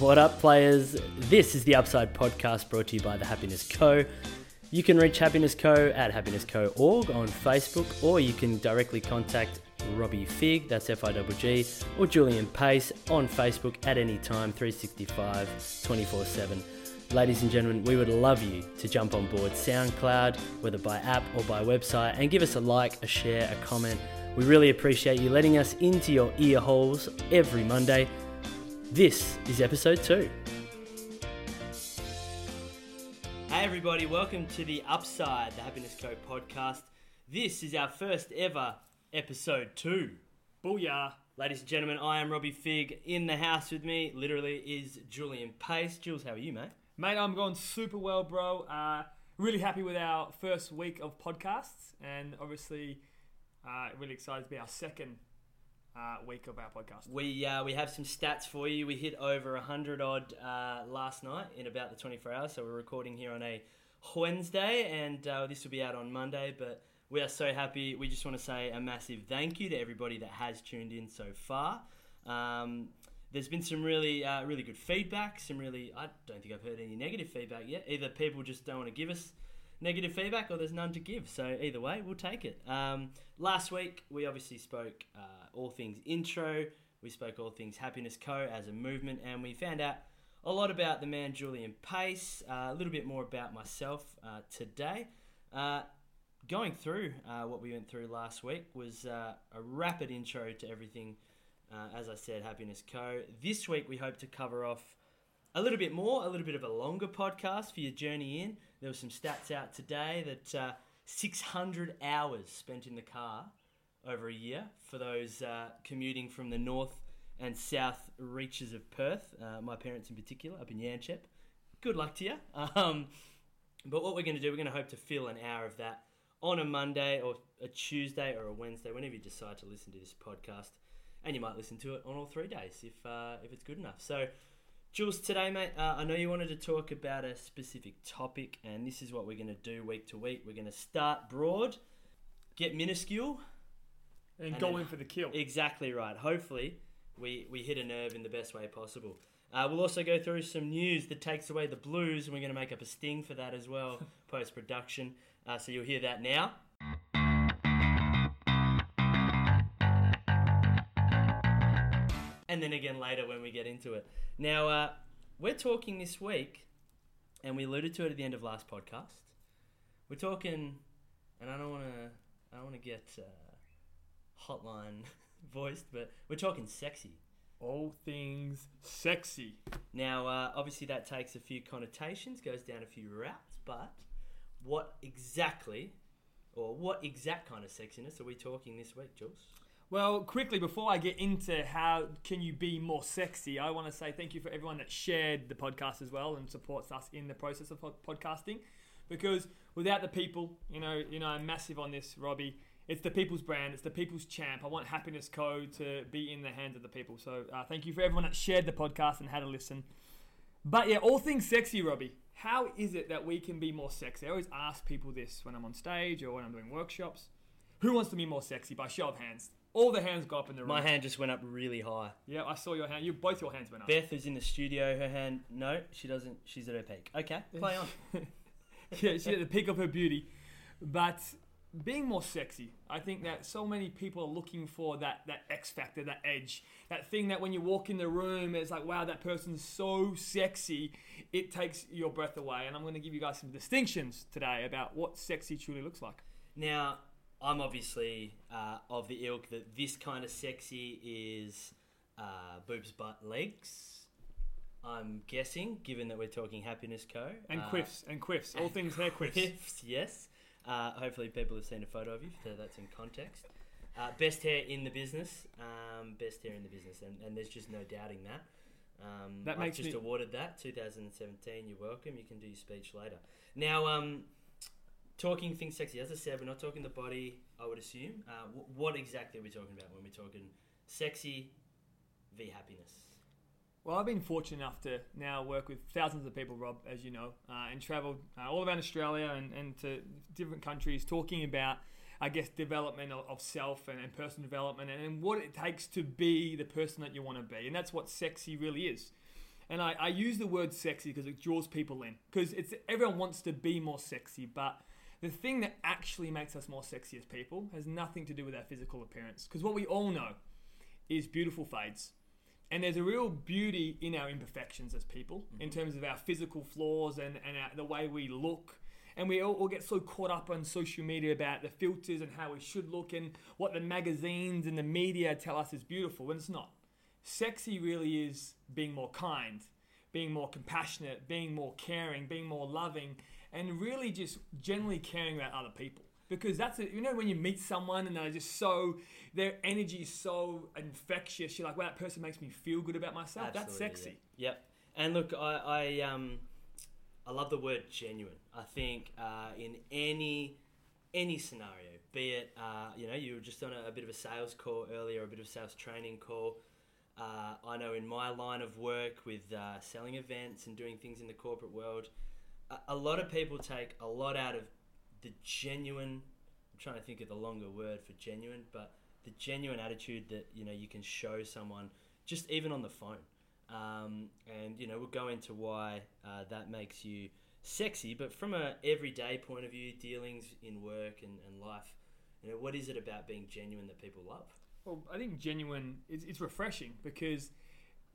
What up, players? This is the Upside Podcast brought to you by the Happiness Co. You can reach Happiness Co at happinessco.org on Facebook, or you can directly contact Robbie Fig, that's F I G or Julian Pace on Facebook at any time, 365, 24 7. Ladies and gentlemen, we would love you to jump on board SoundCloud, whether by app or by website, and give us a like, a share, a comment. We really appreciate you letting us into your ear holes every Monday. This is episode two. Hey, everybody, welcome to the Upside, the Happiness Co podcast. This is our first ever episode two. Booyah. Ladies and gentlemen, I am Robbie Fig. In the house with me, literally, is Julian Pace. Jules, how are you, mate? Mate, I'm going super well, bro. Uh, really happy with our first week of podcasts, and obviously, uh, really excited to be our second uh, week of our podcast. We uh, we have some stats for you. We hit over hundred odd uh, last night in about the 24 hours. So we're recording here on a Wednesday, and uh, this will be out on Monday. But we are so happy. We just want to say a massive thank you to everybody that has tuned in so far. Um, there's been some really uh, really good feedback. Some really I don't think I've heard any negative feedback yet. Either people just don't want to give us negative feedback or there's none to give. So either way, we'll take it. Um, last week we obviously spoke uh, all things intro. We spoke all things Happiness Co. as a movement, and we found out a lot about the man Julian Pace. Uh, a little bit more about myself uh, today. Uh, going through uh, what we went through last week was uh, a rapid intro to everything. As I said, Happiness Co. This week we hope to cover off a little bit more, a little bit of a longer podcast for your journey in. There were some stats out today that uh, 600 hours spent in the car over a year for those uh, commuting from the north and south reaches of Perth. Uh, my parents in particular, up in Yanchep. Good luck to you. Um, but what we're going to do, we're going to hope to fill an hour of that on a Monday or a Tuesday or a Wednesday, whenever you decide to listen to this podcast. And you might listen to it on all three days if, uh, if it's good enough. So, Jules, today, mate, uh, I know you wanted to talk about a specific topic, and this is what we're going to do week to week. We're going to start broad, get minuscule. And, And go in for the kill. Exactly right. Hopefully, we, we hit a nerve in the best way possible. Uh, we'll also go through some news that takes away the blues, and we're going to make up a sting for that as well, post production. Uh, so you'll hear that now. And then again later when we get into it. Now, uh, we're talking this week, and we alluded to it at the end of last podcast. We're talking, and I don't want to, I don't want to get uh, hotline voiced, but we're talking sexy. All things sexy. Now, uh, obviously, that takes a few connotations, goes down a few routes, but what exactly, or what exact kind of sexiness are we talking this week, Jules? Well, quickly before I get into how can you be more sexy, I want to say thank you for everyone that shared the podcast as well and supports us in the process of podcasting. Because without the people, you know, you know, I'm massive on this, Robbie. It's the people's brand. It's the people's champ. I want Happiness Co to be in the hands of the people. So uh, thank you for everyone that shared the podcast and had a listen. But yeah, all things sexy, Robbie. How is it that we can be more sexy? I always ask people this when I'm on stage or when I'm doing workshops. Who wants to be more sexy? By show of hands. All the hands go up in the room. My hand just went up really high. Yeah, I saw your hand. You both your hands went up. Beth is in the studio. Her hand, no, she doesn't. She's at her peak. Okay, play on. yeah, she's at the peak of her beauty. But being more sexy, I think that so many people are looking for that that X factor, that edge, that thing that when you walk in the room, it's like, wow, that person's so sexy, it takes your breath away. And I'm going to give you guys some distinctions today about what sexy truly looks like. Now, I'm obviously uh, of the ilk that this kind of sexy is uh, boobs, butt, legs. I'm guessing, given that we're talking Happiness Co. And uh, quiffs, and quiffs, all things hair quiffs. Quiffs, yes. Uh, hopefully, people have seen a photo of you, so that's in context. Uh, best hair in the business, um, best hair in the business, and, and there's just no doubting that. Um, That I've just me- awarded that 2017. You're welcome. You can do your speech later. Now, um, talking things sexy. As I said, we're not talking the body. I would assume. Uh, wh- what exactly are we talking about when we're talking sexy v happiness? Well, I've been fortunate enough to now work with thousands of people, Rob, as you know, uh, and travelled uh, all around Australia and, and to different countries talking about, I guess, development of, of self and, and personal development and, and what it takes to be the person that you want to be. And that's what sexy really is. And I, I use the word sexy because it draws people in. Because it's everyone wants to be more sexy, but the thing that actually makes us more sexy as people has nothing to do with our physical appearance. Because what we all know is beautiful fades. And there's a real beauty in our imperfections as people mm-hmm. in terms of our physical flaws and, and our, the way we look. And we all, all, get so caught up on social media about the filters and how we should look and what the magazines and the media tell us is beautiful when it's not. Sexy really is being more kind, being more compassionate, being more caring, being more loving, and really just generally caring about other people. Because that's it, you know, when you meet someone and they're just so, their energy is so infectious, you're like, wow, that person makes me feel good about myself. Absolutely, that's sexy. Yeah. Yep. And look, I, I, um, I love the word genuine. I think uh, in any any scenario, be it uh, you know you were just on a, a, bit of a sales call earlier, a bit of a sales training call. Uh, I know in my line of work with uh, selling events and doing things in the corporate world, a, lot of people take a lot out of the genuine. I'm trying to think of the longer word for genuine, but the genuine attitude that you know you can show someone just even on the phone. Um, and you know we'll go into why uh, that makes you sexy, but from a everyday point of view, dealings in work and, and life, you know what is it about being genuine that people love? Well, I think genuine is it's refreshing because,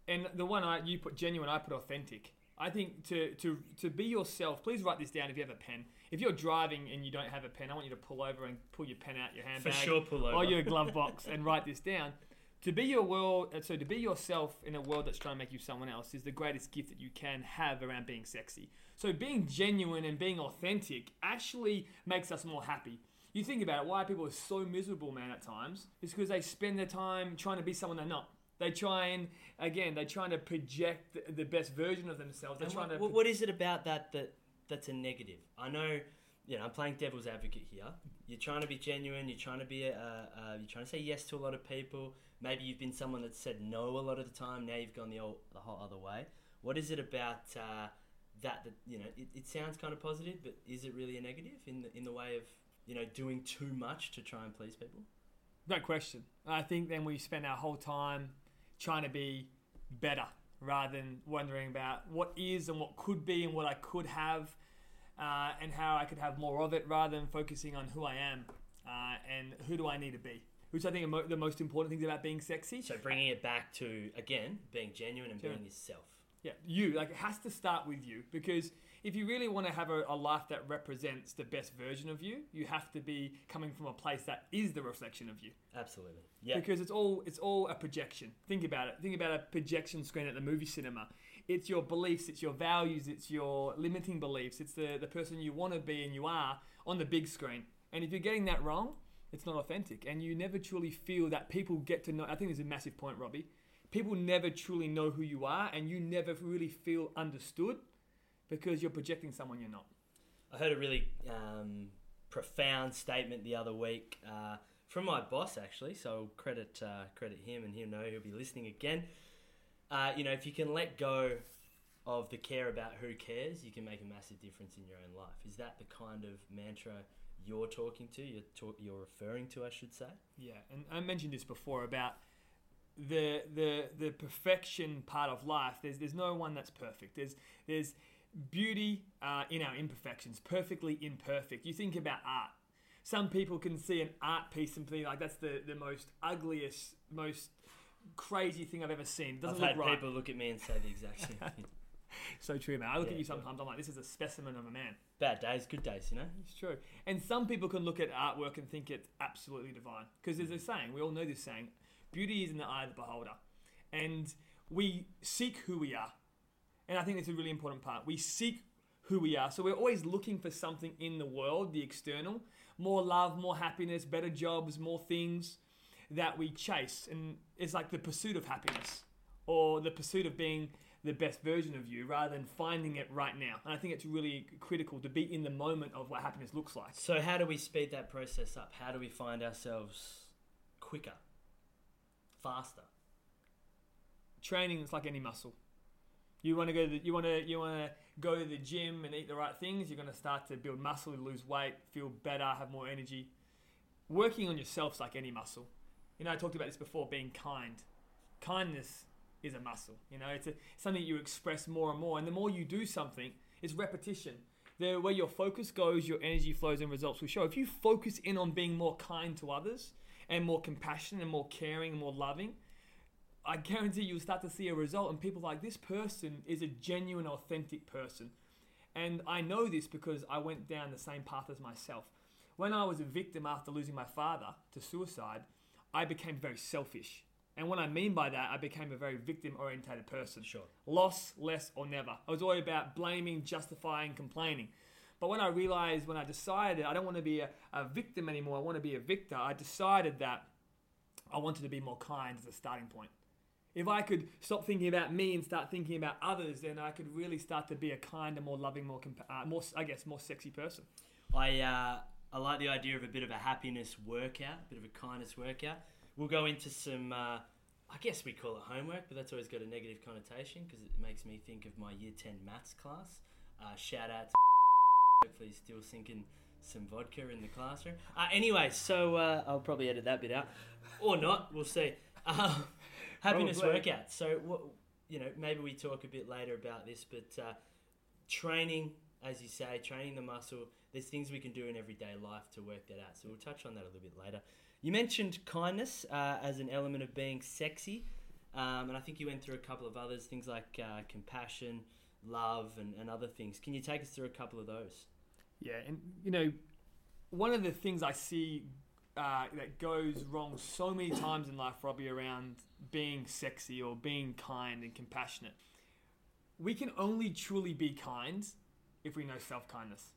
and the one I you put genuine, I put authentic. I think to, to, to be yourself, please write this down if you have a pen. If you're driving and you don't have a pen, I want you to pull over and pull your pen out your handbag. For sure, pull over. Or your glove box and write this down. To be your world, uh, so to be yourself in a world that's trying to make you someone else is the greatest gift that you can have around being sexy. So being genuine and being authentic actually makes us more happy. You think about it, why people are so miserable, man, at times, is because they spend their time trying to be someone they're not. They try and again, they're trying to project the, the best version of themselves. They're and trying what, to. What is it about that that that's a negative? I know, you know, I'm playing devil's advocate here. You're trying to be genuine. You're trying to be a, uh, you're trying to say yes to a lot of people. Maybe you've been someone that said no a lot of the time. Now you've gone the old, the whole other way. What is it about uh, that that you know? It, it sounds kind of positive, but is it really a negative in the in the way of you know doing too much to try and please people? Great question. I think then we spend our whole time trying to be better rather than wondering about what is and what could be and what I could have uh, and how I could have more of it rather than focusing on who I am uh, and who do I need to be. Which I think are mo- the most important things about being sexy. So bringing it back to again being genuine and being yourself. Yeah, you like it has to start with you because if you really want to have a, a, life that represents the best version of you, you have to be coming from a place that is the reflection of you. Absolutely. Yeah. Because it's all it's all a projection. Think about it. Think about a projection screen at the movie cinema. It's your beliefs, it's your values, it's your limiting beliefs, it's the, the person you want to be and you are on the big screen. And if you're getting that wrong, it's not authentic. And you never truly feel that people get to know I think there's a massive point, Robbie. People never truly know who you are and you never really feel understood because you're projecting someone you're not. I heard a really um, profound statement the other week uh, from my boss, actually. So credit uh, credit him, and he'll know he'll be listening again. Uh, you know, if you can let go of the care about who cares, you can make a massive difference in your own life. Is that the kind of mantra you're talking to? You're talk, you're referring to, I should say. Yeah, and I mentioned this before about the the the perfection part of life. There's there's no one that's perfect. There's there's beauty uh, in our imperfections, perfectly imperfect. You think about art. Some people can see an art piece and be like, that's the, the most ugliest, most crazy thing I've ever seen. doesn't I've look had right. people look at me and say the exact same thing. so true, man. I look yeah, at you sometimes. I'm like, this is a specimen of a man. Bad days, good days, you know. It's true. And some people can look at artwork and think it's absolutely divine. Because there's a saying. We all know this saying: "Beauty is in the eye of the beholder," and we seek who we are. And I think that's a really important part. We seek who we are. So we're always looking for something in the world, the external, more love, more happiness, better jobs, more things that we chase. And it's like the pursuit of happiness or the pursuit of being the best version of you rather than finding it right now. And I think it's really critical to be in the moment of what happiness looks like. So, how do we speed that process up? How do we find ourselves quicker, faster? Training is like any muscle. You want to go. To the, you want to. You want to go to the gym and eat the right things. You're going to start to build muscle, lose weight, feel better, have more energy. Working on yourself's like any muscle. You know, I talked about this before. Being kind. Kindness is a muscle. You know, it's a, something you express more and more. And the more you do something, it's repetition. The where your focus goes, your energy flows, and results will show. If you focus in on being more kind to others and more compassionate and more caring and more loving, I guarantee you'll start to see a result. And people like this person is a genuine, authentic person. And I know this because I went down the same path as myself. When I was a victim after losing my father to suicide, I became very selfish. And what I mean by that, I became a very victim orientated person. Sure. Loss, less, or never. I was all about blaming, justifying, complaining. But when I realized, when I decided I don't want to be a, a victim anymore, I want to be a victor, I decided that I wanted to be more kind as a starting point. If I could stop thinking about me and start thinking about others, then I could really start to be a kinder, more loving, more, compa- uh, more I guess, more sexy person. I uh, I like the idea of a bit of a happiness workout, a bit of a kindness workout. We'll go into some. Uh, I guess we call it homework, but that's always got a negative connotation because it makes me think of my year ten maths class. Uh, shout out to hopefully still sinking some vodka in the classroom. Uh, anyway, so uh, I'll probably edit that bit out, or not. We'll see. Um, happiness Probably. workout. So what you know, maybe we talk a bit later about this, but uh, training, as you say, training the muscle. There's things we can do in everyday life to work that out. So we'll touch on that a little bit later. You mentioned kindness uh, as an element of being sexy, um, and I think you went through a couple of others, things like uh, compassion, love, and, and other things. Can you take us through a couple of those? Yeah, and you know, one of the things I see uh, that goes wrong so many times in life, Robbie, around being sexy or being kind and compassionate. We can only truly be kind if we know self kindness.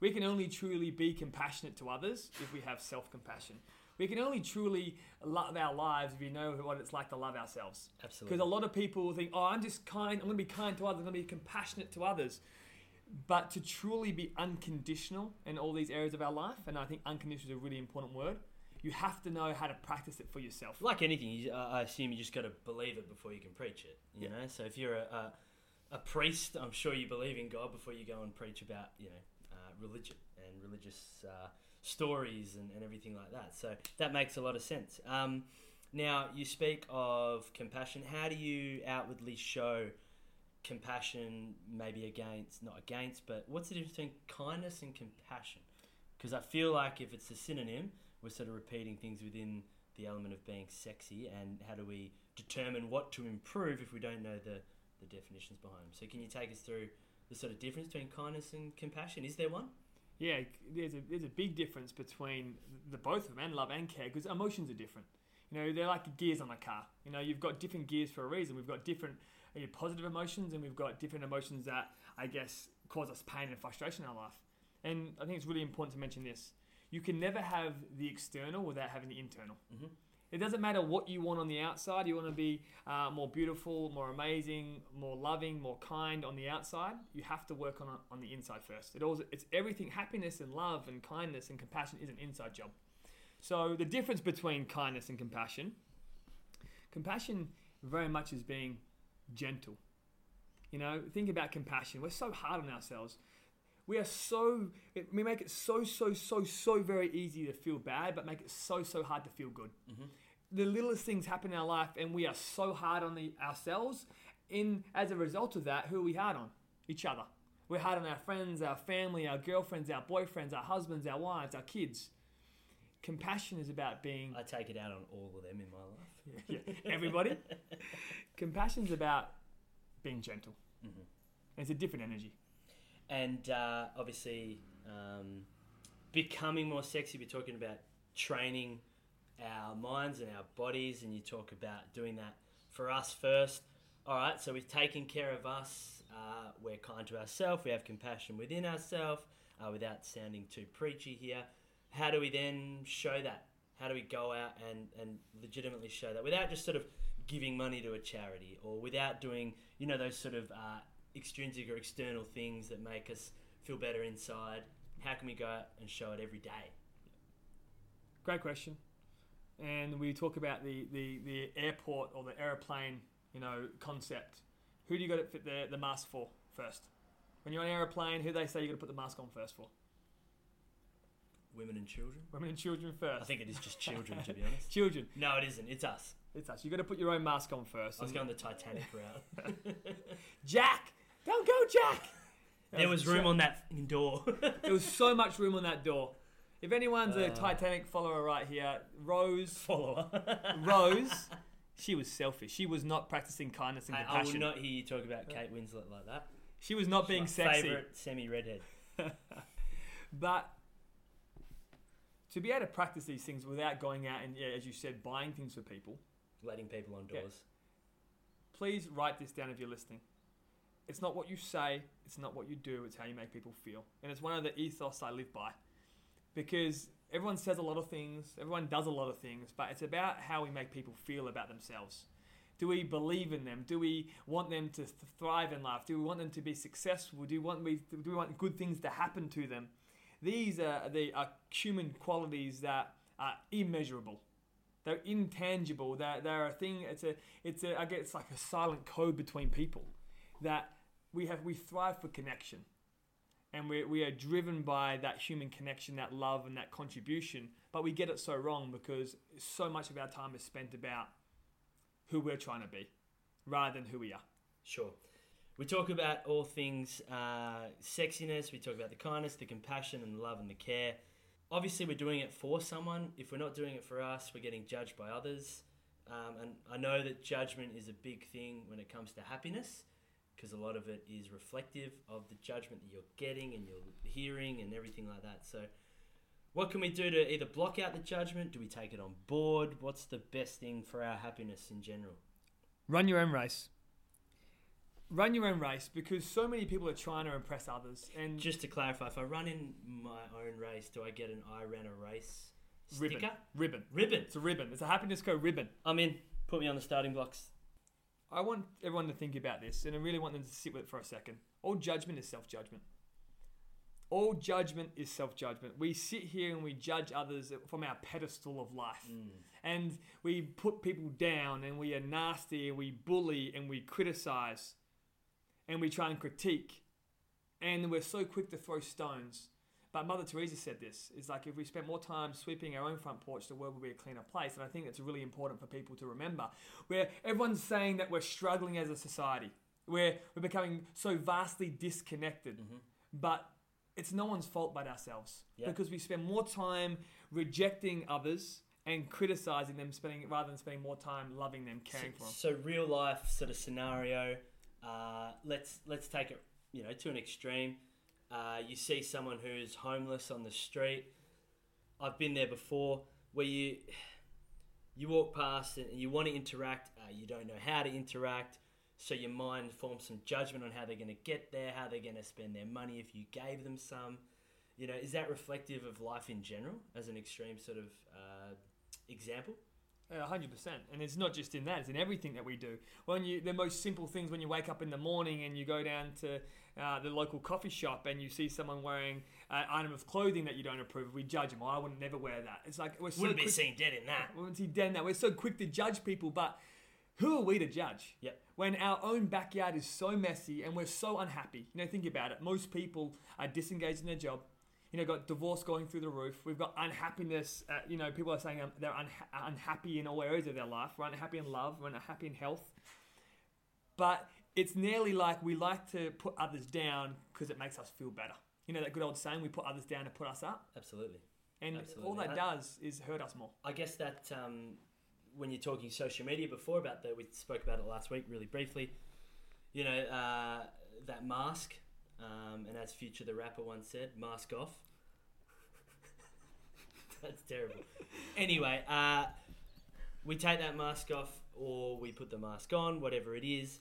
We can only truly be compassionate to others if we have self compassion. We can only truly love our lives if we know what it's like to love ourselves. Absolutely. Because a lot of people think, oh, I'm just kind, I'm going to be kind to others, I'm going to be compassionate to others. But to truly be unconditional in all these areas of our life, and I think unconditional is a really important word, you have to know how to practice it for yourself. like anything, you, uh, I assume you just got to believe it before you can preach it. You Yeah. know, so if you're a, a a priest, I'm sure you believe in God before you go and preach about you know uh, religion and religious uh, stories and, and everything like that. So that makes a lot of sense. Um, now you speak of compassion. How do you outwardly show compassion? Maybe against, not against, but what's the difference between kindness and compassion? Because I feel like if it's a synonym, we're sort of repeating things within the element of being sexy and how do we determine what to improve if we don't know the, the definitions behind them. So can you take us through the sort of difference between kindness and compassion? Is there one? Yeah, there's a there's a big difference between the both of them and love and care because emotions are different. You know, they're like gears on a car. You know, you've got different gears for a reason. We've got different positive emotions and we've got different emotions that I guess cause us pain and frustration in our life. And I think it's really important to mention this. You can never have the external without having the internal. Mm-hmm. It doesn't matter what you want on the outside. You want to be uh, more beautiful, more amazing, more loving, more kind on the outside. You have to work on on the inside first. It also it's everything. Happiness and love and kindness and compassion is an inside job. So the difference between kindness and compassion, compassion very much is being gentle. You know, think about compassion. We're so hard on ourselves. We are so we make it so so so so very easy to feel bad, but make it so so hard to feel good. Mm-hmm. The littlest things happen in our life, and we are so hard on the, ourselves. In as a result of that, who are we hard on? Each other. We're hard on our friends, our family, our girlfriends, our boyfriends, our husbands, our wives, our kids. Compassion is about being I take it out on all of them in my life. yeah, everybody. Compassion is about being gentle. Mhm. It's a different energy. And uh, obviously, um, becoming more sexy, we're talking about training our minds and our bodies, and you talk about doing that for us first. All right, so we've taken care of us. Uh, we're kind to ourselves. We have compassion within ourselves uh, without sounding too preachy here. How do we then show that? How do we go out and, and legitimately show that without just sort of giving money to a charity or without doing, you know, those sort of uh, extrinsic or external things that make us feel better inside? How can we go out and show it every day? Great question. And we talk about the, the, the airport or the aeroplane, you know, concept. Who do you got to fit the, the mask for first? When you're on an aeroplane, who do they say you got to put the mask on first for? women and children. Women and children first. I think it is just children, to be honest. children. No, it isn't. It's us. It's us. You got to put your own mask on first. I was going the Titanic route. Jack, don't go, Jack. there was room on that fucking door. There was so much room on that door. If anyone's a Uh. Titanic follower right here, Rose, Follower. Rose, she was selfish. She was not practicing kindness and I, I will compassion. not hear you talk about Kate Winslet like that. she was not being My sexy. Favorite semi-redhead. But to be able to practice these things without going out and, yeah, as you said, buying things for people, Letting people on Yeah. doors. please write this down if you're listening. It's not what you say, it's not what you do, it's how you make people feel. And it's one of the ethos I live by. Because everyone says a lot of things, everyone does a lot of things, but it's about how we make people feel about themselves. Do we believe in them? Do we want them to th- thrive in life? Do we want them to be successful? Do we want, we, do we want good things to happen to them? These are the are human qualities that are immeasurable. They're intangible. They're, they're a thing. It's a it's a I guess like a silent code between people that we have we thrive for connection, and we we are driven by that human connection, that love, and that contribution. But we get it so wrong because so much of our time is spent about who we're trying to be, rather than who we are. Sure. We talk about all things uh, sexiness. We talk about the kindness, the compassion, and the love and the care. Obviously, we're doing it for someone. If we're not doing it for us, we're getting judged by others. Um, and I know that judgment is a big thing when it comes to happiness because a lot of it is reflective of the judgment that you're getting and you're hearing and everything like that. So, what can we do to either block out the judgment? Do we take it on board? What's the best thing for our happiness in general? Run your own race. Run your own race because so many people are trying to impress others and Just to clarify, if I run in my own race, do I get an I ran a race ribbon. sticker? Ribbon. Ribbon. It's a ribbon. It's a happiness co ribbon. I'm in. Put me on the starting blocks. I want everyone to think about this, and I really want them to sit with it for a second. All judgment is self judgment. All judgment is self judgment. We sit here and we judge others from our pedestal of life. Mm. And we put people down, and we are nasty, and we bully, and we criticize, and we try and critique. And we're so quick to throw stones. But Mother Teresa said this: "It's like if we spent more time sweeping our own front porch, the world would be a cleaner place." And I think it's really important for people to remember, where everyone's saying that we're struggling as a society, where we're becoming so vastly disconnected, mm-hmm. but it's no one's fault but ourselves Yeah. because we spend more time rejecting others and criticizing them, spending rather than spending more time loving them, caring for them. so real life sort of scenario. Uh, let's let's take it, you know, to an extreme. Uh, you see someone who's homeless on the street. I've been there before, where you you walk past and you want to interact. Uh, you don't know how to interact, so your mind forms some judgment on how they're going to get there, how they're going to spend their money if you gave them some. You know, is that reflective of life in general as an extreme sort of uh, example? A hundred percent, and it's not just in that; it's in everything that we do. When you, the most simple things, when you wake up in the morning and you go down to uh, the local coffee shop and you see someone wearing an item of clothing that you don't approve, we judge them. Oh, I wouldn't never wear that. It's like we're so Wouldn't be seen dead in that. wouldn't see dead in that. We're so quick to judge people, but who are we to judge? Yep. When our own backyard is so messy and we're so unhappy. You know, think about it. Most people are disengaged in their job. You know, got divorce going through the roof. We've got unhappiness. Uh, you know, people are saying um, they're unha- unhappy in all areas of their life. We're unhappy in love. We're unhappy in health. But it's nearly like we like to put others down because it makes us feel better. You know that good old saying, we put others down to put us up. Absolutely. And all Absolutely. that I- does is hurt us more. I guess that um, when you're talking social media before about that, we spoke about it last week really briefly. You know, uh, that mask, um, and as Future the rapper once said, mask off. That's terrible. Anyway, uh, we take that mask off or we put the mask on, whatever it is,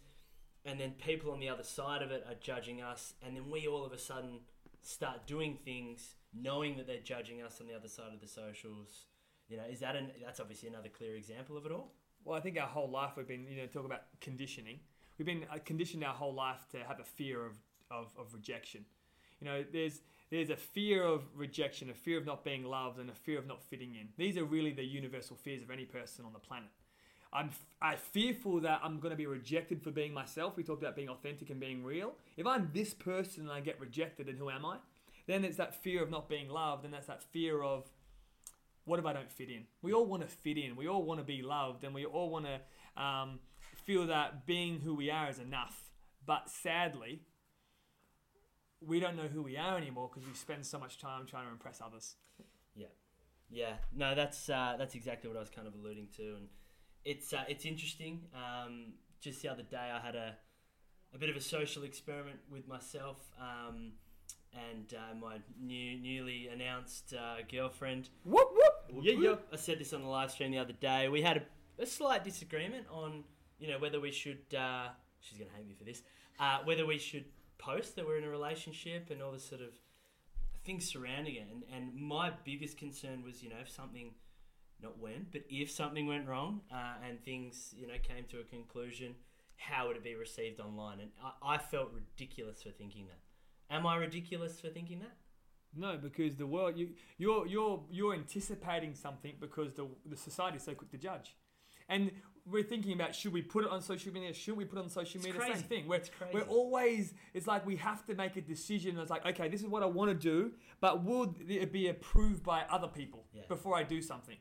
and then people on the other side of it are judging us, and then we all of a sudden start doing things knowing that they're judging us on the other side of the socials. You know, is that an that's obviously another clear example of it all? Well, I think our whole life we've been, you know, talk about conditioning. We've been uh, conditioned our whole life to have a fear of, of, of rejection. You know, there's there's a fear of rejection, a fear of not being loved, and a fear of not fitting in. These are really the universal fears of any person on the planet. I'm I'm fearful that I'm going to be rejected for being myself. We talked about being authentic and being real. If I'm this person and I get rejected, then who am I? then it's that fear of not being loved, and that's that fear of what if I don't fit in? We all want to fit in. We all want to be loved, and we all want to um, feel that being who we are is enough. But sadly, we don't know who we are anymore because we spend so much time trying to impress others. Yeah, yeah. no, that's uh, that's exactly what I was kind of alluding to, and it's uh, it's interesting. Um, just the other day, I had a a bit of a social experiment with myself um, and uh, my new newly announced uh, girlfriend. Whoop whoop. Yeah, yeah. I said this on the live stream the other day. We had a, a slight disagreement on you know whether we should. Uh, she's gonna hate me for this. Uh, whether we should post that we're in a relationship and all the sort of things surrounding it. And, and my biggest concern was, you know, if something, not when, but if something went wrong uh, and things, you know, came to a conclusion, how would it be received online? And I, I felt ridiculous for thinking that. Am I ridiculous for thinking that? No, because the world you you're you're you're anticipating something because the the society is so quick to judge, and we're thinking about should we put it on social media? Should we put it on social It's media? crazy. Same thing. We're, It's crazy. we're always it's like we have to make a decision. It's like okay, this is what I want to do, but will it be approved by other people Yeah. before I do something?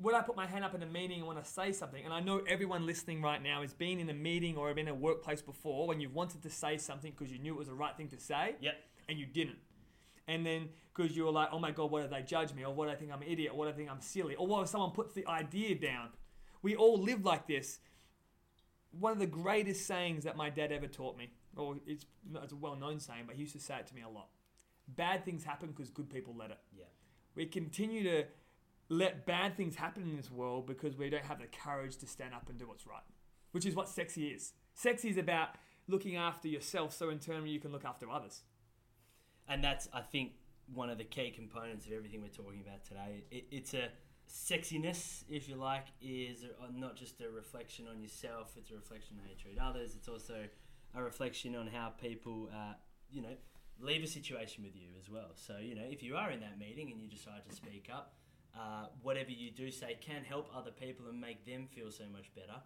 Would I put my hand up in a meeting and want to say something? And I know everyone listening right now has been in a meeting or been in a workplace before when you've wanted to say something because you knew it was the right thing to say Yep. and you didn't. And then because you were like, oh my God, what if they judge me? Or what if they think I'm an idiot? Or what if they think I'm silly? Or what if someone puts the idea down? We all live like this. One of the greatest sayings that my dad ever taught me, or it's, it's a well known saying, but he used to say it to me a lot. Bad things happen because good people let it. Yeah. We continue to let bad things happen in this world because we don't have the courage to stand up and do what's right, which is what sexy is. Sexy is about looking after yourself so in turn you can look after others. And that's, I think, one of the key components of everything we're talking about today. It, it's a sexiness, if you like, is not just a reflection on yourself. It's a reflection on how you treat others. It's also a reflection on how people, uh, you know, leave a situation with you as well. So, you know, if you are in that meeting and you decide to speak up, uh, whatever you do say can help other people and make them feel so much better.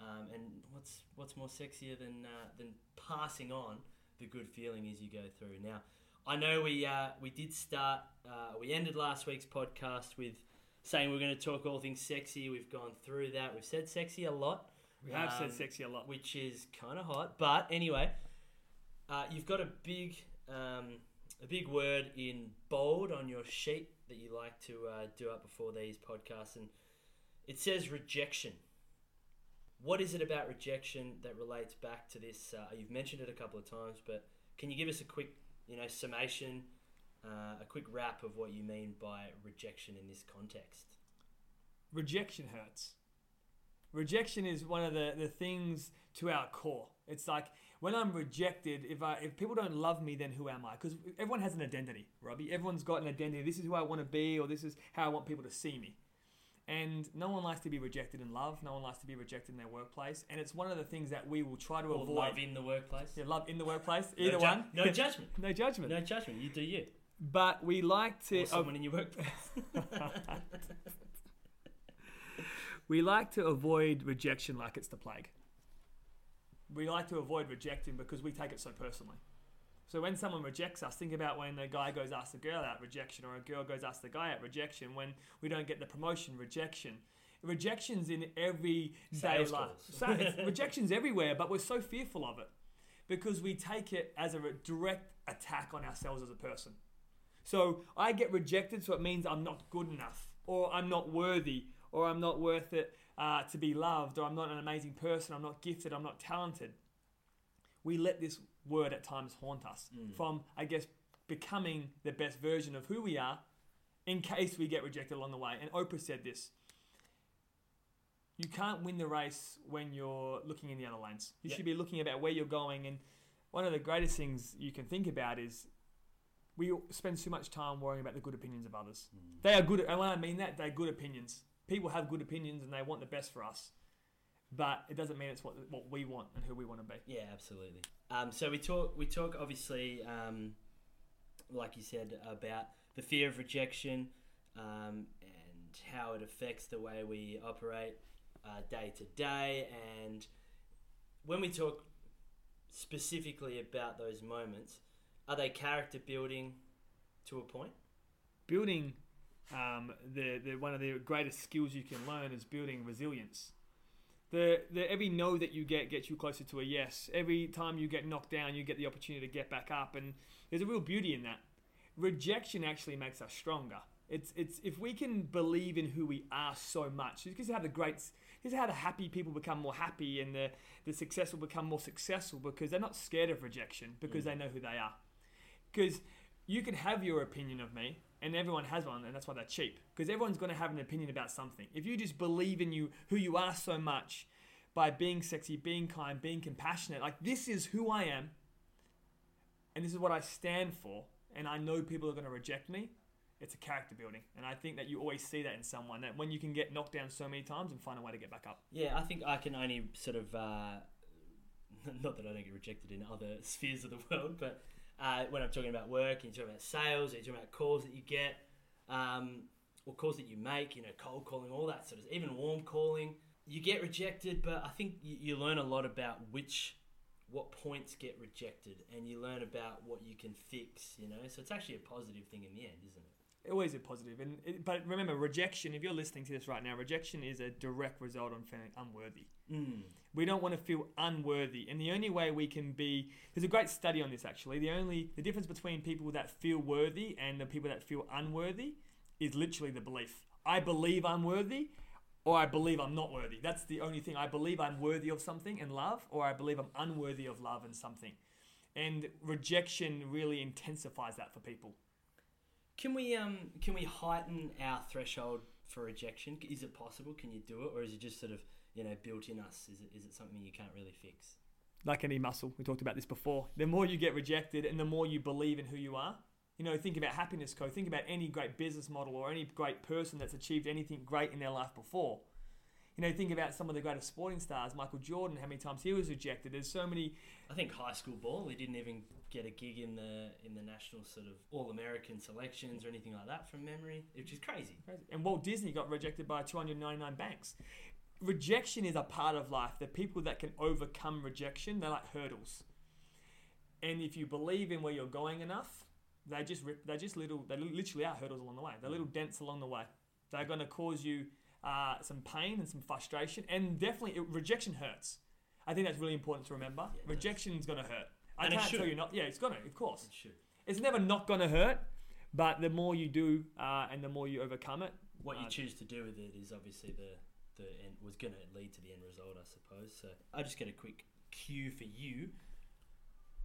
Um, and what's what's more sexier than uh, than passing on the good feeling as you go through. Now, I know we uh, we did start. Uh, we ended last week's podcast with saying we're going to talk all things sexy. We've gone through that. We've said sexy a lot, We have said Um, sexy a lot. which is kind of hot. But anyway, uh, you've got a big um, a big word in bold on your sheet that you like to uh, do up before these podcasts, and it says rejection. What is it about rejection that relates back to this? Uh, you've mentioned it a couple of times, but can you give us a quick, you know, summation, uh, a quick wrap of what you mean by rejection in this context? rejection hurts. Rejection is one of the, the things to our core. It's like when I'm rejected, if I if people don't love me, then who am I? Because everyone has an identity, Robbie. Everyone's got an identity. This is who I want to be, or this is how I want people to see me. And no one likes to be rejected in love. No one likes to be rejected in their workplace. And it's one of the things that we will try to Or avoid. love in the workplace? Yeah, love in the workplace. No Either ju- one. No judgment. no judgment. No judgment. You do you. But we like to. Or someone in your workplace. We like to avoid rejection like it's the plague. We like to avoid rejecting because we take it so personally. So when someone rejects us, think about when a guy goes ask a girl out rejection, or a girl goes ask the guy out rejection. When we don't get the promotion, rejection. Rejections in every day life. So rejections everywhere, but we're so fearful of it because we take it as a re- direct attack on ourselves as a person. So I get rejected, so it means I'm not good enough, or I'm not worthy, or I'm not worth it uh, to be loved, or I'm not an amazing person, I'm not gifted, I'm not talented. We let this word at times haunt us Mm. from, I guess, becoming the best version of who we are in case we get rejected along the way. And Oprah said this You can't win the race when you're looking in the other lanes. You should be looking about where you're going. And one of the greatest things you can think about is we spend too much time worrying about the good opinions of others. Mm. They are good, and when I mean that, they're good opinions. People have good opinions and they want the best for us. But it doesn't mean it's what, what we want and who we want to be. Yeah, absolutely. Um, so we talk. We talk obviously, um, like you said, about the fear of rejection um, and how it affects the way we operate uh, day to day. And when we talk specifically about those moments, are they character building? to a point. building um, the, the one of the greatest skills you can learn is building resilience. The, the every no that you get gets you closer to a yes. Every time you get knocked down, you get the opportunity to get back up, and there's a real beauty in that. Rejection actually makes us stronger. It's it's if we can believe in who we are so much. This is how the great, this is how the happy people become more happy, and the the successful become more successful because they're not scared of rejection because Mm. they know who they are. Because you can have your opinion of me, and everyone has one, and that's why they're cheap. Because everyone's going to have an opinion about something. If you just believe in you, who you are so much, by being sexy, being kind, being compassionate, like this is who I am, and this is what I stand for, and I know people are going to reject me. It's a character building, and I think that you always see that in someone that when you can get knocked down so many times and find a way to get back up. Yeah, I think I can only sort of, uh, not that I don't get rejected in other spheres of the world, but uh, when I'm talking about work, and you're talking about sales, you're talking about calls that you get, um, or calls that you make, you know, cold calling, all that sort of, even warm calling, you get rejected, but I think you, you learn a lot about which, what points get rejected, and you learn about what you can fix, you know, so it's actually a positive thing in the end, isn't it? Always a positive, and it, but remember, rejection. If you're listening to this right now, rejection is a direct result on feeling unworthy. Mm. We don't want to feel unworthy, and the only way we can be there's a great study on this actually. The only the difference between people that feel worthy and the people that feel unworthy is literally the belief. I believe I'm worthy, or I believe I'm not worthy. That's the only thing. I believe I'm worthy of something and love, or I believe I'm unworthy of love and something. And rejection really intensifies that for people. Can we um can we heighten our threshold for rejection? Is it possible? Can you do it, or is it just sort of you know built in us? Is it is it something you can't really fix? like any muscle, we talked about this before, the more you get rejected and the more you believe in who you are. You know, think about Happiness Co. Think about any great business model or any great person that's achieved anything great in their life before. You know, think about some of the greatest sporting stars, Michael Jordan, how many times he was rejected. There's so many. I think high school ball. He didn't even get a gig in the in the national sort of all American selections or anything like that from memory, which is crazy. And Walt Disney got rejected by 299 banks. Rejection is a part of life. The people that can overcome rejection, they're like hurdles. And if you believe in where you're going enough, they just they're just little. They literally are hurdles along the way. They're little dents along the way. They're going to cause you uh, some pain and some frustration, and definitely it, rejection hurts. I think that's really important to remember. Yeah. Rejection's going to hurt. I And can't tell you not. Yeah, it's going to, of course. It should. It's never not going to hurt, but the more you do uh, and the more you overcome it, What you Uh, choose to do with it is obviously the the end was going to lead to the end result, I suppose. So I just get a quick cue for you.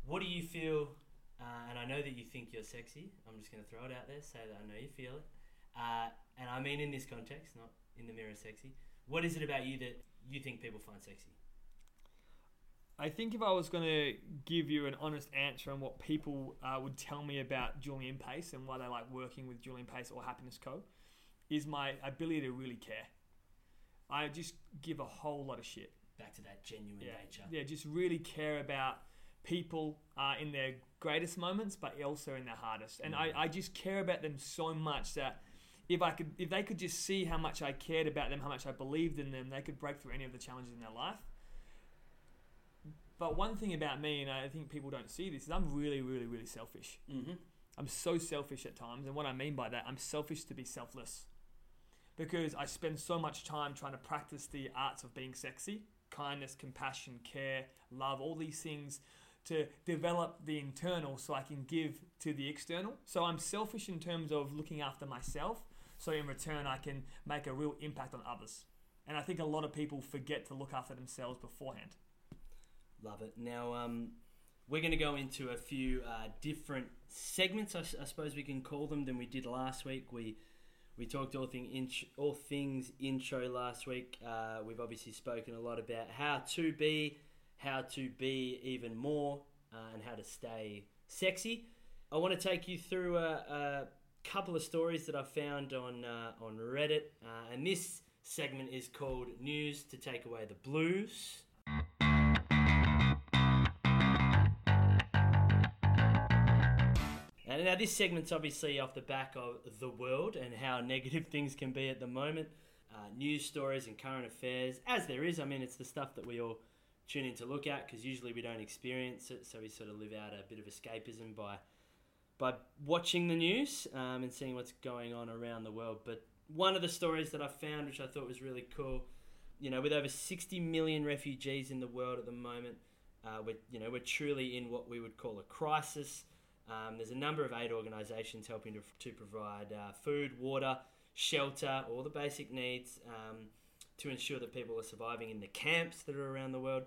What do you feel? Uh, and I know that you think you're sexy. I'm just going to throw it out there, say that I know you feel it. Uh, and I mean in this context, not in the mirror sexy. What is it about you that you think people find sexy? I think if I was going to give you an honest answer on what people uh, would tell me about Julian Pace and why they like working with Julian Pace or Happiness Co, is my ability to really care. I just give a whole lot of shit. Back to that genuine Yeah, nature. yeah, just really care about people uh, in their greatest moments, but also in their hardest. And I, I just care about them so much that if I could, if they could just see how much I cared about them, how much I believed in them, they could break through any of the challenges in their life. But one thing about me, and I think people don't see this, is I'm really, really, really selfish. Mm-hmm. I'm so selfish at times, and what I mean by that, I'm selfish to be selfless. Because I spend so much time trying to practice the arts of being sexy kindness, compassion, care, love, all these things to develop the internal so I can give to the external. So I'm selfish in terms of looking after myself, so in return, I can make a real impact on others. And I think a lot of people forget to look after themselves beforehand. Love it. Now, um, we're going to go into a few uh, different segments, I suppose we can call them, than we did last week. We we talked all thing all things intro last week. Uh, we've obviously spoken a lot about how to be, how to be even more, uh, and how to stay sexy. I want to take you through a, a couple of stories that I found on uh, on Reddit, uh, and this segment is called "News to Take Away the Blues." Now this segment's obviously off the back of the world and how negative things can be at the moment. Uh, news stories and current affairs, as there is. I mean, it's the stuff that we all tune in to look at because usually we don't experience it, so we sort of live out a bit of escapism by by watching the news um, and seeing what's going on around the world. But one of the stories that I found, which I thought was really cool, you know, with over 60 million refugees in the world at the moment, uh, we're, you know, we're truly in what we would call a crisis. Um, there's a number of aid organisations helping to, to provide uh, food, water, shelter, all the basic needs um, to ensure that people are surviving in the camps that are around the world.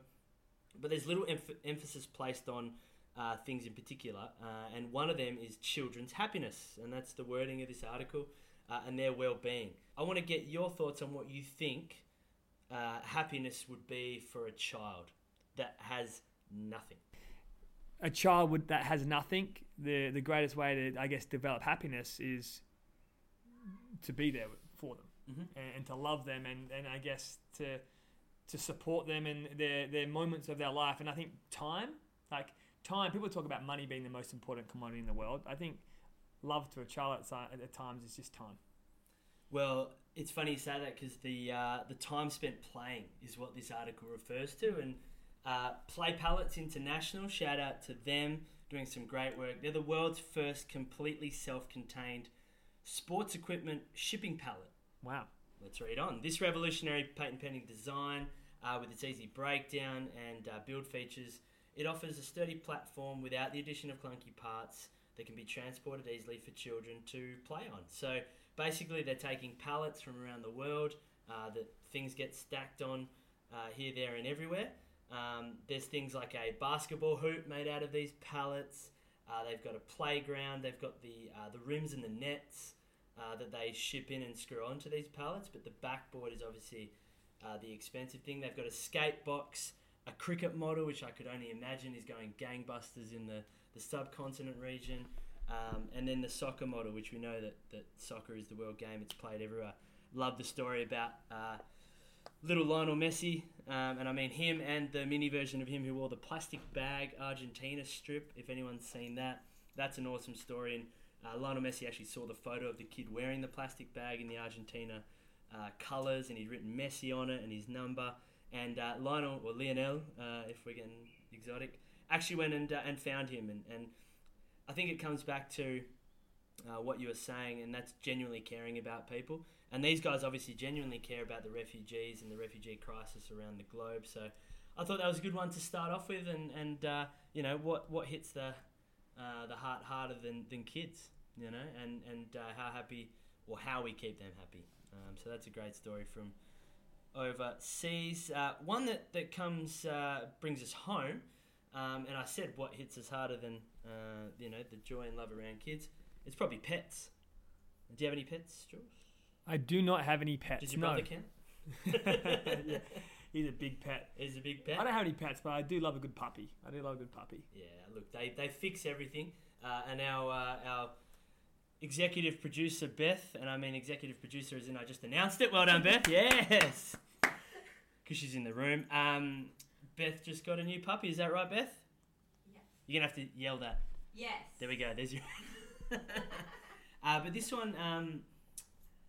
But there's little emph- emphasis placed on uh, things in particular, uh, and one of them is children's happiness, and that's the wording of this article, uh, and their well-being. I want to get your thoughts on what you think uh, happiness would be for a child that has nothing. A child would, that has nothing, the the greatest way to I guess develop happiness is to be there for them Mm-hmm. and, and to love them and, and I guess to to support them in their, their moments of their life. And I think time, like time, people talk about money being the most important commodity in the world. I think love to a child at, at times is just time. Well, it's funny you say that because the uh, the time spent playing is what this article refers to, and uh, Play Pallets International. Shout out to them doing some great work. They're the world's first completely self-contained sports equipment shipping pallet. Wow. Let's read on. This revolutionary patent pending design, uh, with its easy breakdown and uh, build features, it offers a sturdy platform without the addition of clunky parts that can be transported easily for children to play on. So basically, they're taking pallets from around the world uh, that things get stacked on uh, here, there, and everywhere. Um, there's things like a basketball hoop made out of these pallets. Uh, they've got a playground. They've got the uh, the rims and the nets uh, that they ship in and screw onto these pallets. But the backboard is obviously uh, the expensive thing. They've got a skate box, a cricket model, which I could only imagine is going gangbusters in the, the subcontinent region, um, and then the soccer model, which we know that, that soccer is the world game. It's played everywhere. Love the story about uh, little Lionel Messi, um, and I mean him and the mini version of him who wore the plastic bag Argentina strip. If anyone's seen that, that's an awesome story. And uh, Lionel Messi actually saw the photo of the kid wearing the plastic bag in the Argentina uh, colours, and he'd written Messi on it and his number. And uh, Lionel or Lionel, uh, if we're getting exotic, actually went and uh, and found him. And, and I think it comes back to uh, what you were saying, and that's genuinely caring about people. And these guys obviously genuinely care about the refugees and the refugee crisis around the globe. So I thought that was a good one to start off with, and and uh, you know what what hits the uh, the heart harder than, than kids, you know, and and uh, how happy or how we keep them happy. Um, so that's a great story from overseas. Uh, one that that comes uh, brings us home, um, and I said what hits us harder than uh, you know the joy and love around kids. It's probably pets. Do you have any pets, Jules? I do not have any pets. Does your no. brother count? yeah, he's a big pet. He's a big pet. I don't have any pets, but I do love a good puppy. I do love a good puppy. Yeah, look, they, they fix everything. Uh, and our uh, our executive producer Beth, and I mean executive producer as in I just announced it. Well done, Beth. Yes, because she's in the room. Um, Beth just got a new puppy. Is that right, Beth? Yes. You're gonna have to yell that. Yes. There we go. There's your. uh, but this one um,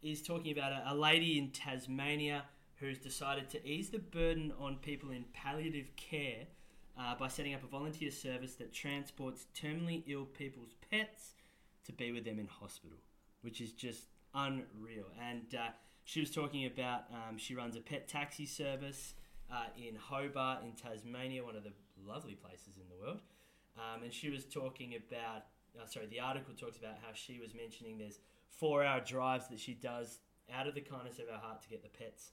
is talking about a, a lady in Tasmania who's decided to ease the burden on people in palliative care uh, by setting up a volunteer service that transports terminally ill people's pets to be with them in hospital, which is just unreal. And uh, she was talking about um, she runs a pet taxi service uh, in Hobart in Tasmania, one of the lovely places in the world. Um, and she was talking about, uh, sorry, the article talks about how she was mentioning there's four hour drives that she does out of the kindness of her heart to get the pets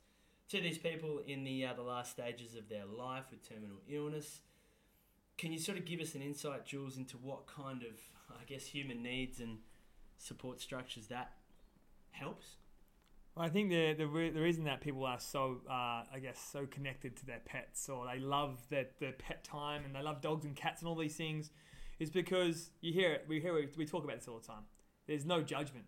to these people in the, uh, the last stages of their life with terminal illness. Can you sort of give us an insight, Jules, into what kind of, I guess, human needs and support structures that helps? Well, I think the the, re- the reason that people are so uh, I guess so connected to their pets or they love their, their pet time and they love dogs and cats and all these things is because you hear it we hear we talk about this all the time. There's no judgment.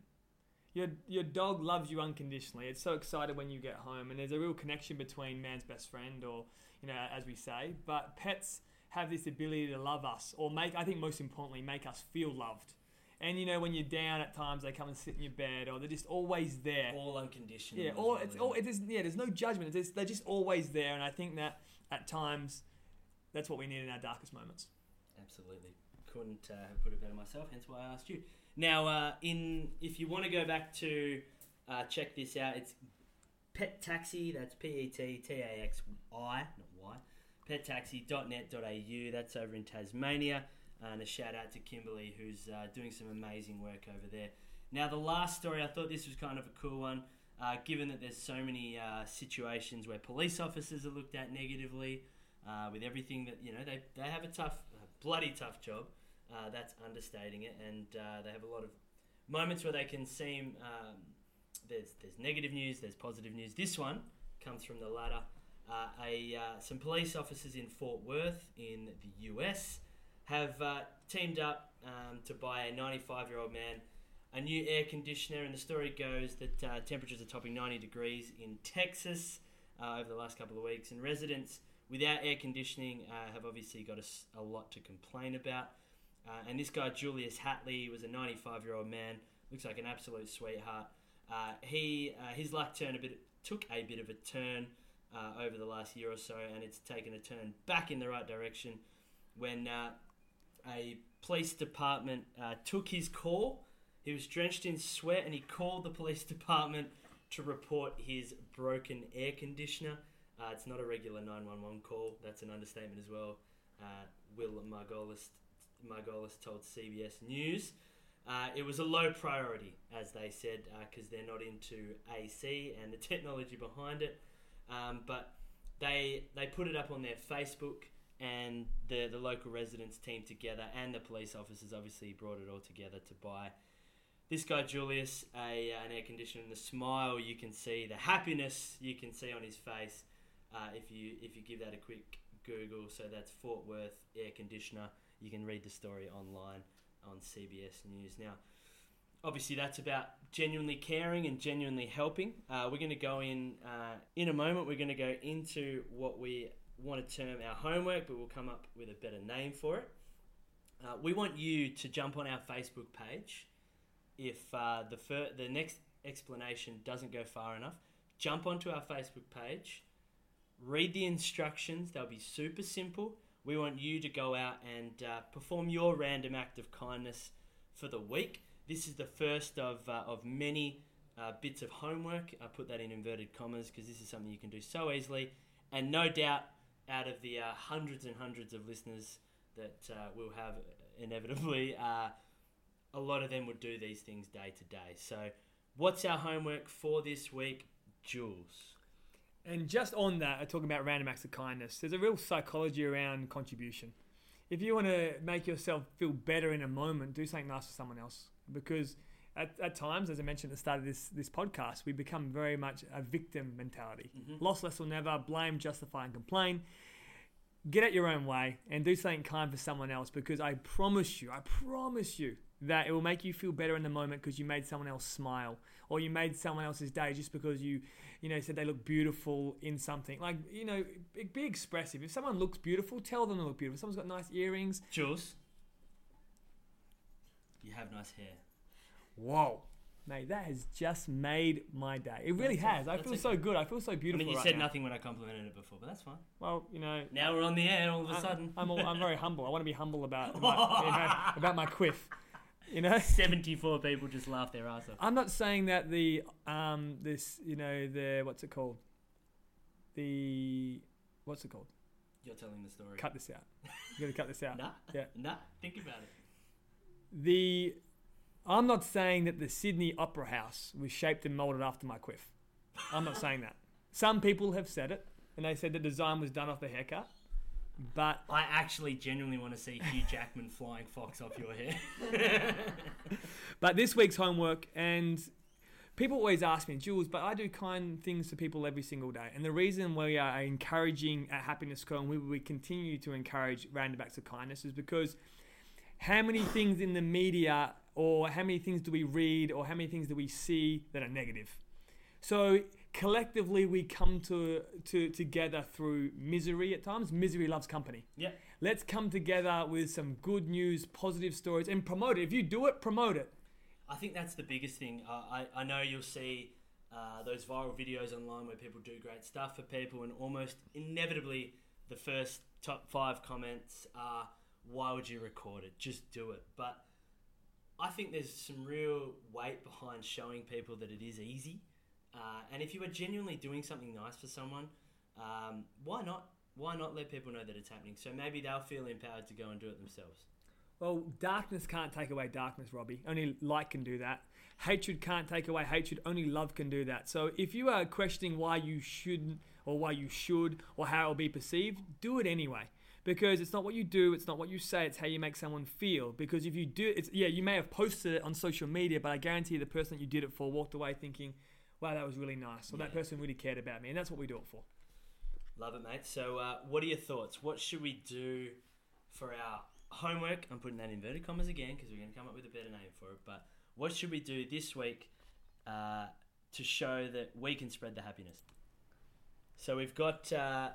Your your dog loves you unconditionally. It's so excited when you get home and there's a real connection between man's best friend or you know as we say. But pets have this ability to love us or make I think most importantly make us feel loved. And you know when you're down at times they come and sit in your bed or they're just always there. All unconditional. Yeah, all it's all it? is. Yeah, there's no judgment. It's, they're just always there, and I think that at times, that's what we need in our darkest moments. Absolutely. couldn't uh, have put it better myself. Hence why I asked you. Now, uh, in if you want to go back to uh, check this out, it's Pet Taxi. That's P E T T A X I, not Y. PetTaxi.net.au. That's over in Tasmania. And a shout out to Kimberly, who's uh, doing some amazing work over there. Now, the last story, I thought this was kind of a cool one, uh, given that there's so many uh, situations where police officers are looked at negatively, uh, with everything that, you know, they, they have a tough, bloody tough job. Uh, that's understating it. And uh, they have a lot of moments where they can seem um, there's, there's negative news, there's positive news. This one comes from the latter. Uh, a, uh, some police officers in Fort Worth in the US have uh, teamed up um, to buy a 95 year old man a new air conditioner. And the story goes that uh, temperatures are topping 90 degrees in Texas over the last couple of weeks, and residents without air conditioning uh, have obviously got a lot to complain about. Uh, and this guy, Julius Hatley, was a 95 year old man, looks like an absolute sweetheart. Uh, he uh, his luck turned a bit took a bit of a turn uh, over the last year or so, and it's taken a turn back in the right direction when uh, a police department took his call. He was drenched in sweat, and he called the police department to report his broken air conditioner. Uh, it's not a regular 911 call. That's an understatement as well. Uh, Will Margolis, Margolis told CBS News. Uh, it was a low priority, as they said, because they're not into AC and the technology behind it. Um, but they they put it up on their Facebook, and the the local residents teamed together, and the police officers obviously brought it all together to buy this guy Julius a an air conditioner. And the smile you can see, the happiness you can see on his face, uh, if you if you give that a quick Google. So that's Fort Worth air conditioner. You can read the story online on CBS News. Now, obviously, that's about genuinely caring and genuinely helping. Uh, we're going to go in uh, in a moment. We're going to go into what we want to term our homework, but we'll come up with a better name for it. Uh, we want you to jump on our Facebook page. If uh, the fir- the next explanation doesn't go far enough, jump onto our Facebook page, read the instructions. They'll be super simple. We want you to go out and uh, perform your random act of kindness for the week. This is the first of, uh, of many uh, bits of homework. I put that in inverted commas because this is something you can do so easily. And no doubt, out of the uh, hundreds and hundreds of listeners that uh, we'll have inevitably, uh, a lot of them would do these things day to day. So, what's our homework for this week, Jules? And just on that, talking about random acts of kindness, there's a real psychology around contribution. If you want to make yourself feel better in a moment, do something nice for someone else. Because at, at times, as I mentioned at the start of this, this podcast, we become very much a victim mentality. Mhm. Lost, less, or never, blame, justify, and complain. Get out your own way and do something kind for someone else because I promise you, I promise you that it will make you feel better in the moment because you made someone else smile or you made someone else's day just because you you know, said they look beautiful in something. Like, you know, be, expressive. If someone looks beautiful, tell them they look beautiful. If someone's got nice earrings, Jules, you have nice hair. whoa. Mate, that has just made my day. It really That's has. a- I feel a- so good. I feel so beautiful. I mean, you right said now. nothing when I complimented it before, but that's fine. Well, you know, Now we're on the air all of a I'm- sudden. I'm, all, I'm very humble. I want to be humble about my, you know, about my quiff. You know, 74 people just laughed their ass off. I'm not saying that the um this you know the what's it called the what's it called? You're telling the story. Cut this out. You got to cut this out. Nah. Yeah. Nah. Think about it. The I'm not saying that the Sydney Opera House was shaped and molded after my quiff. I'm not saying that. Some people have said it, and they said the design was done off the haircut. But I actually genuinely want to see Hugh Jackman flying fox off your head. but this week's homework, and people always ask me, Jules, but I do kind things to people every single day. And the reason we are encouraging at Happiness Co and we, we continue to encourage random acts of kindness is because how many things in the media or how many things do we read or how many things do we see that are negative? So collectively we come to, to together through misery at times. Misery loves company. yeah. Let's come together with some good news, positive stories, and promote it. If you do it, promote it. I think that's the biggest thing. Uh, I, I know you'll see uh, those viral videos online where people do great stuff for people, and almost inevitably, the first top five comments are, why would you record it? Just do it. But I think there's some real weight behind showing people that it is easy. Uh, and if you are genuinely doing something nice for someone, um, why not? Why not let people know that it's happening? So maybe they'll feel empowered to go and do it themselves. Well, darkness can't take away darkness, Robbie. Only light can do that. Hatred can't take away hatred. Only love can do that. So if you are questioning why you shouldn't or why you should or how it will be perceived, do it anyway. Because it's not what you do, it's not what you say, it's how you make someone feel. Because if you do, it's yeah, you may have posted it on social media, but I guarantee the person that you did it for walked away thinking, "Wow, that was really nice," or Yeah. that person really cared about me, and that's what we do it for. Love it, mate. So, uh, what are your thoughts? What should we do for our homework? I'm putting that in inverted commas again because we're going to come up with a better name for it. But what should we do this week uh, to show that we can spread the happiness? So, we've got uh,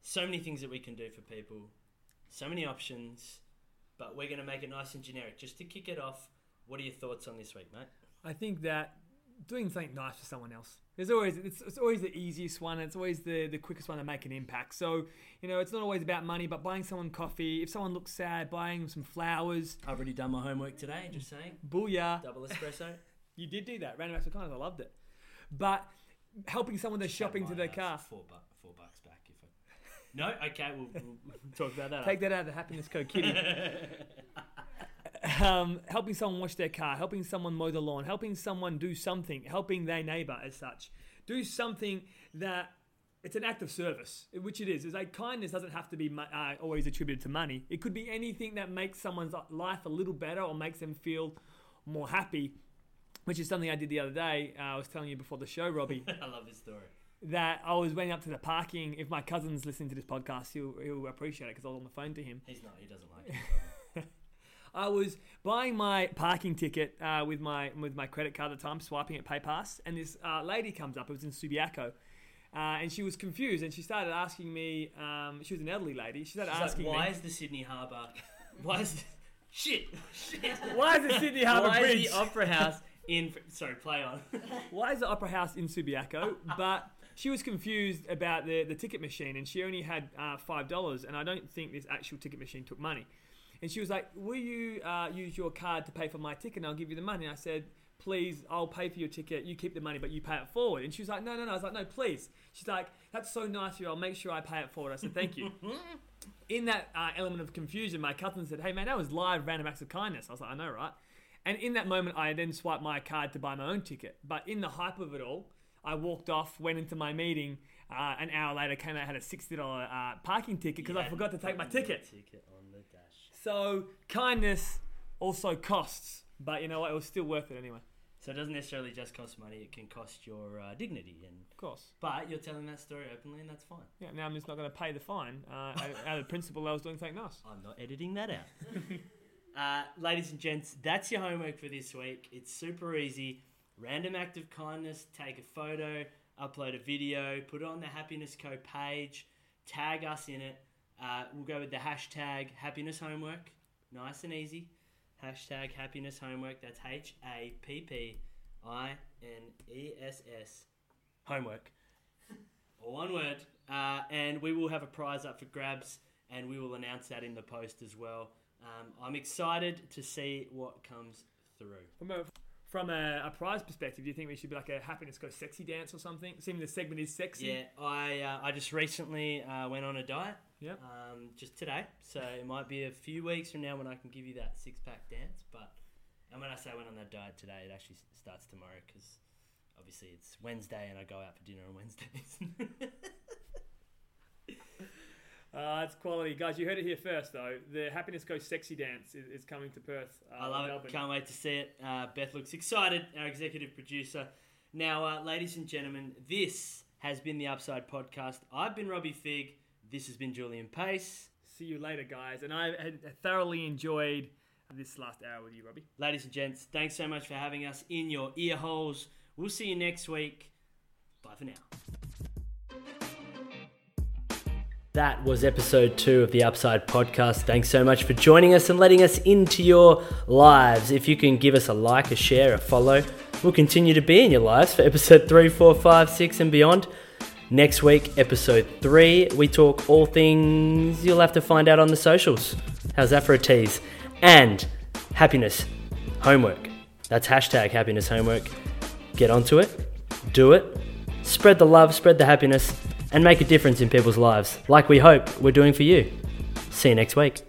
so many things that we can do for people, so many options, but we're going to make it nice and generic. Just to kick it off, what are your thoughts on this week, mate? I think that doing something nice for someone else. There's always it's, it's always the easiest one. It's always the, the quickest one to make an impact. So you know, it's not always about money, but buying someone coffee. If someone looks sad, buying them some flowers. I've already done my homework today, just saying. Booyah! Double espresso. You did do that. Random acts of kindness. I loved it. But helping someone that's shopping to their car. Four, bu- four bucks back if I. No, okay, we'll, we'll talk about that. Take that out of the happiness code, kitty. um, helping someone wash their car, helping someone mow the lawn, helping someone do something, helping their neighbor as such. Do something that it's an act of service, which it is. It's like kindness doesn't have to be uh, always attributed to money. It could be anything that makes someone's life a little better or makes them feel more happy, which is something I did the other day. Uh, I was telling you before the show, Robbie I love this story. that I was went up to the parking. If my cousin's listening to this podcast, he'll, he'll appreciate it because I was on the phone to him. He's not. He doesn't like it. I was buying my parking ticket uh, with my with my credit card at the time, swiping at PayPass, and this uh, lady comes up. It was in Subiaco. Uh, and she was confused, and she started asking me. Um, she was an elderly lady. She started She's like, asking why me, is the Sydney Harbour? Why is shit? Shit. "Why is the Sydney Harbour Why Bridge? is the Opera House in? Sorry, play on. why is the Opera House in Subiaco?" But she was confused about the, the ticket machine, and she only had uh, five dollars, and I don't think this actual ticket machine took money. And she was like, "Will you uh, use your card to pay for my ticket? and I'll give you the money." And I said, "Please, I'll pay for your ticket. You keep the money, but you pay it forward." And she was like, "No, no, no." I was like, "No, please." She's like, "That's so nice of you. I'll make sure I pay it forward." I said, "Thank you." in that uh, element of confusion, my cousin said, "Hey, man, that was live random acts of kindness." I was like, "I know, right?" And in that moment, I then swiped my card to buy my own ticket. But in the hype of it all, I walked off, went into my meeting. Uh, an hour later, came out had a sixty dollar uh, parking ticket because I forgot to take my ticket. Ticket on the dash. So kindness also costs, but you know what? It was still worth it anyway. So it doesn't necessarily just cost money. It can cost your uh, dignity, and Of course. but you're telling that story openly, and that's fine. Yeah. Now I'm just not going to pay the fine uh, out of principle I was doing something nice. I'm not editing that out. uh, ladies and gents, that's your homework for this week. It's super easy. Random act of kindness. Take a photo, upload a video, put it on the Happiness Co page, tag us in it. Uh, we'll go with the hashtag happiness homework. Nice and easy. Hashtag happiness homework. That's H A P P I N E S S homework. All one word. Uh, and we will have a prize up for grabs, and we will announce that in the post as well. Um, I'm excited to see what comes through. From a, from a, a prize perspective, do you think we should be like a Happiness Co sexy dance or something? Seeing the segment is sexy. Yeah, I uh, I just recently uh, went on a diet. Yep. Um, just today, so it might be a few weeks from now when I can give you that six pack dance. But and when I say I went on that diet today, it actually starts tomorrow because obviously it's Wednesday and I go out for dinner on Wednesdays. Uh, it's quality, guys. You heard it here first, though. The Happiness Co Sexy Dance is, is coming to Perth. Uh, I love Melbourne. it. Can't wait to see it. Uh, Beth looks excited, our executive producer. Now, uh, ladies and gentlemen, this has been the Upside Podcast. I've been Robbie Fig. This has been Julian Pace. See you later, guys. And I thoroughly enjoyed this last hour with you, Robbie. Ladies and gents, thanks so much for having us in your ear holes. We'll see you next week. Bye for now. That was episode two of the Upside Podcast. Thanks so much for joining us and letting us into your lives. If you can give us a like, a share, a follow, we'll continue to be in your lives for episode three, four, five, six, and beyond. Next week, episode three, we talk all things you'll have to find out on the socials. How's that for a tease? And happiness homework. That's hashtag happiness homework. Get onto it, do it, spread the love, spread the happiness, and make a difference in people's lives, like we hope we're doing for you. See you next week.